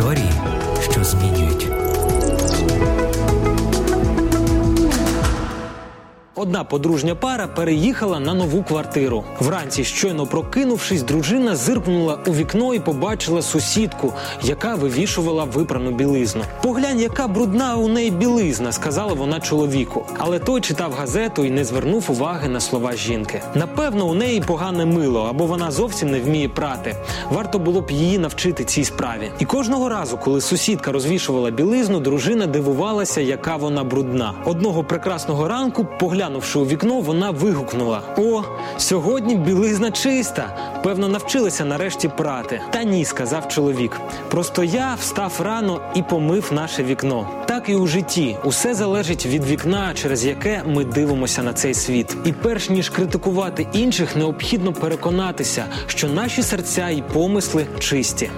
Історії, що змінюють. Одна подружня пара переїхала на нову квартиру. Вранці, щойно прокинувшись, дружина зиркнула у вікно і побачила сусідку, яка вивішувала випрану білизну. Поглянь, яка брудна у неї білизна, сказала вона чоловіку. Але той читав газету і не звернув уваги на слова жінки. Напевно, у неї погане мило, або вона зовсім не вміє прати. Варто було б її навчити цій справі. І кожного разу, коли сусідка розвішувала білизну, дружина дивувалася, яка вона брудна. Одного прекрасного ранку, поглянувши у вікно, вона вигукнула: О, сьогодні білизна чиста. Певно, навчилася нарешті прати. Та ні, сказав чоловік. Просто я встав рано і помив наше вікно. Так і у житті усе залежить від вікна, через яке ми дивимося на цей світ. І перш ніж критикувати інших, необхідно переконатися, що наші серця і помисли чисті.